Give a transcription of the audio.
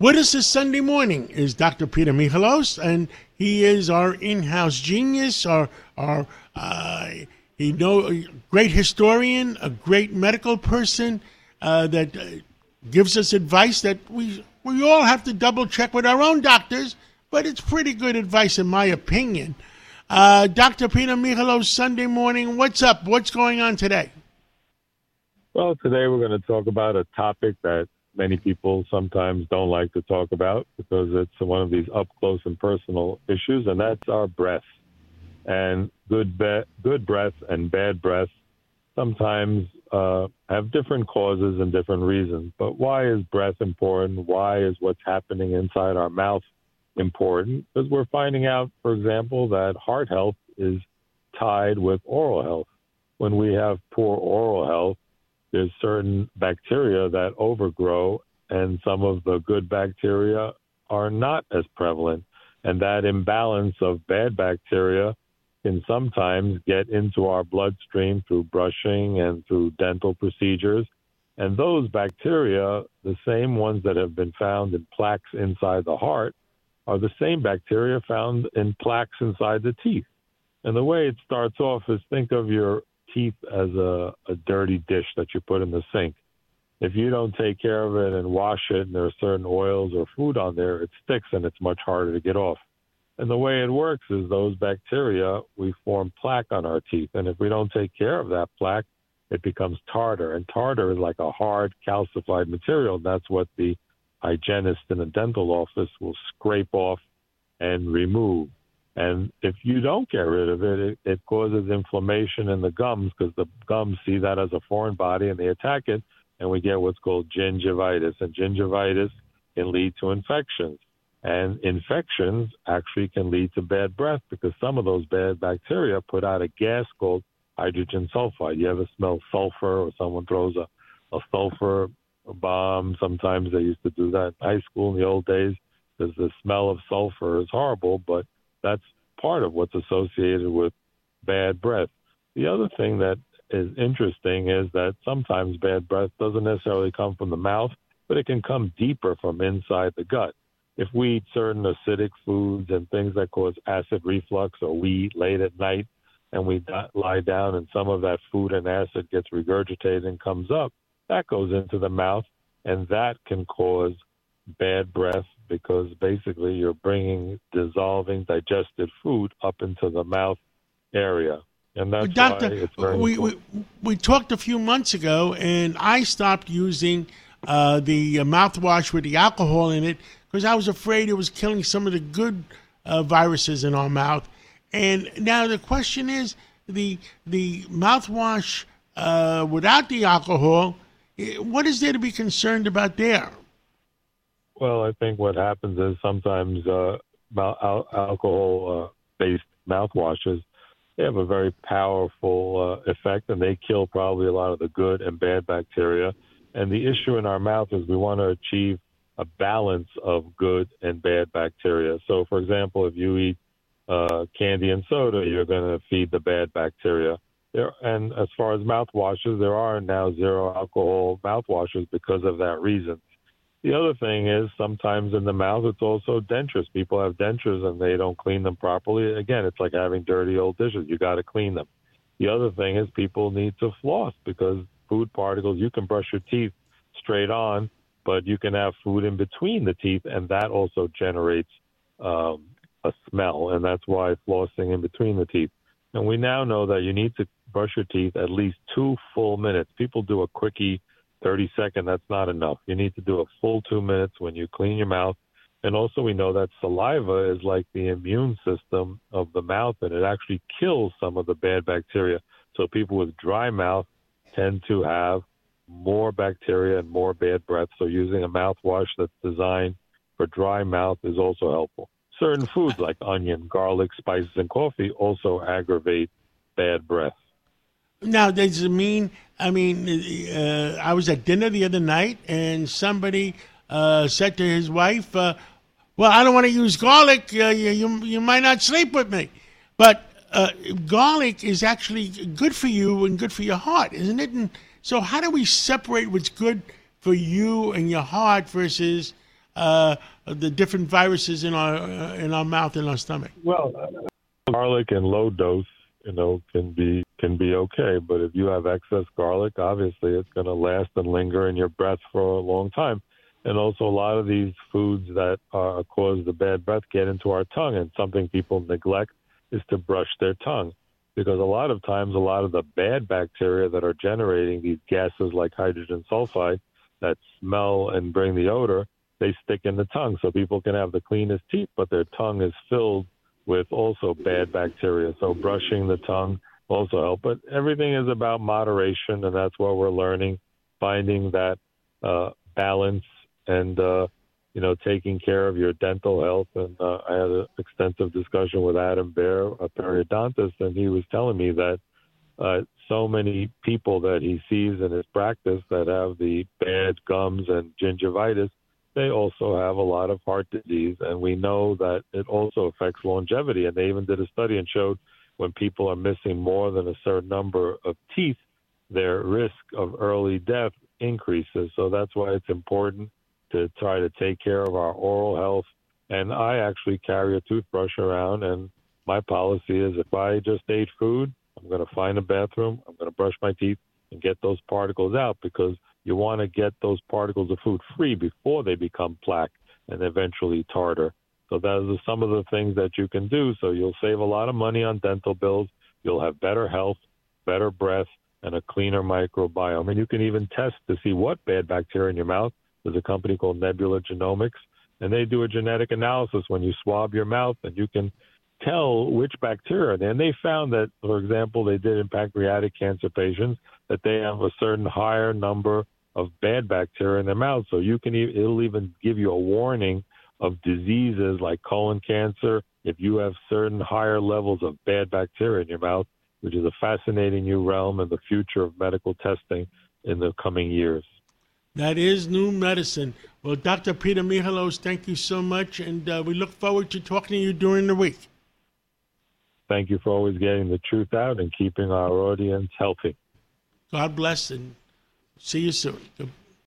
With us this Sunday morning is Dr. Peter Michalos, and he is our in-house genius, our our uh, he know great historian, a great medical person uh, that uh, gives us advice that we we all have to double check with our own doctors, but it's pretty good advice in my opinion. Uh, Dr. Peter Michalos, Sunday morning. What's up? What's going on today? Well, today we're going to talk about a topic that many people sometimes don't like to talk about because it's one of these up close and personal issues, and that's our breath. And good be- good breath and bad breath sometimes uh, have different causes and different reasons. But why is breath important? Why is what's happening inside our mouth important? Because we're finding out, for example, that heart health is tied with oral health. When we have poor oral health, there's certain bacteria that overgrow, and some of the good bacteria are not as prevalent. And that imbalance of bad bacteria can sometimes get into our bloodstream through brushing and through dental procedures. And those bacteria, the same ones that have been found in plaques inside the heart, are the same bacteria found in plaques inside the teeth. And the way it starts off is think of your teeth as a, a dirty dish that you put in the sink. If you don't take care of it and wash it, and there are certain oils or food on there, it sticks and it's much harder to get off. And the way it works is those bacteria, we form plaque on our teeth. And if we don't take care of that plaque, it becomes tartar. And tartar is like a hard calcified material. That's what the hygienist in a dental office will scrape off and remove. And if you don't get rid of it, it, it causes inflammation in the gums because the gums see that as a foreign body and they attack it, and we get what's called gingivitis. And gingivitis can lead to infections. And infections actually can lead to bad breath because some of those bad bacteria put out a gas called hydrogen sulfide. You ever smell sulfur or someone throws a, a sulfur bomb? Sometimes they used to do that in high school in the old days because the smell of sulfur is horrible, but that's part of what's associated with bad breath. The other thing that is interesting is that sometimes bad breath doesn't necessarily come from the mouth, but it can come deeper from inside the gut. If we eat certain acidic foods and things that cause acid reflux, or we eat late at night and we lie down and some of that food and acid gets regurgitated and comes up, that goes into the mouth and that can cause bad breath because basically you're bringing dissolving digested food up into the mouth area. And that's Doctor, why it's very we, we, we talked a few months ago, and I stopped using uh, the uh, mouthwash with the alcohol in it because I was afraid it was killing some of the good uh, viruses in our mouth. And now the question is the the mouthwash uh, without the alcohol. eh, What is there to be concerned about there? Well, I think what happens is sometimes uh, al- alcohol-based mouthwashes they have a very powerful uh, effect, and they kill probably a lot of the good and bad bacteria. And the issue in our mouth is we want to achieve a balance of good and bad bacteria. So, for example, if you eat uh, candy and soda, you're going to feed the bad bacteria. There, and as far as mouthwashes, there are now zero alcohol mouthwashes because of that reason. The other thing is sometimes in the mouth it's also dentures. People have dentures and they don't clean them properly. Again, it's like having dirty old dishes. You got to clean them. The other thing is people need to floss because food particles, you can brush your teeth straight on, but you can have food in between the teeth and that also generates um, a smell. And that's why flossing in between the teeth. And we now know that you need to brush your teeth at least two full minutes. People do a quickie 30 second, that's not enough. You need to do a full two minutes when you clean your mouth. And also, we know that saliva is like the immune system of the mouth, and it actually kills some of the bad bacteria. So, people with dry mouth tend to have more bacteria and more bad breath. So, using a mouthwash that's designed for dry mouth is also helpful. Certain foods like onion, garlic, spices, and coffee also aggravate bad breath. Now, does it mean? I mean, uh, I was at dinner the other night, and somebody uh, said to his wife, uh, "Well, I don't want to use garlic. Uh, you, you you might not sleep with me." But uh, garlic is actually good for you and good for your heart, isn't it? And so, how do we separate what's good for you and your heart versus uh, the different viruses in our uh, in our mouth and our stomach? Well, uh, garlic in low dose, you know, can be can be okay, but if you have excess garlic, obviously it's going to last and linger in your breath for a long time. And also, a lot of these foods that uh, cause the bad breath get into our tongue, and something people neglect is to brush their tongue. Because a lot of times a lot of the bad bacteria that are generating these gases like hydrogen sulfide that smell and bring the odor they stick in the tongue. So people can have the cleanest teeth but their tongue is filled with also bad bacteria. So brushing the tongue also help but everything is about moderation and that's what we're learning finding that uh, balance and uh, you know, taking care of your dental health. And uh, I had an extensive discussion with Adam Bear, a periodontist, and he was telling me that uh, so many people that he sees in his practice that have the bad gums and gingivitis, they also have a lot of heart disease. And we know that it also affects longevity. And they even did a study and showed when people are missing more than a certain number of teeth, their risk of early death increases. So that's why it's important to try to take care of our oral health. And I actually carry a toothbrush around, and my policy is if I just ate food, I'm going to find a bathroom, I'm going to brush my teeth and get those particles out because you want to get those particles of food free before they become plaque and eventually tartar. So those are some of the things that you can do. So you'll save a lot of money on dental bills. You'll have better health, better breath, and a cleaner microbiome. And you can even test to see what bad bacteria in your mouth there's a company called Nebula Genomics, and they do a genetic analysis when you swab your mouth, and you can tell which bacteria. And they found that, for example, they did in pancreatic cancer patients that they have a certain higher number of bad bacteria in their mouth. So you can it'll even give you a warning of diseases like colon cancer if you have certain higher levels of bad bacteria in your mouth, which is a fascinating new realm in the future of medical testing in the coming years. That is new medicine. Well, Dr. Peter Michalos, thank you so much, and uh, we look forward to talking to you during the week. Thank you for always getting the truth out and keeping our audience healthy. God bless, and see you soon.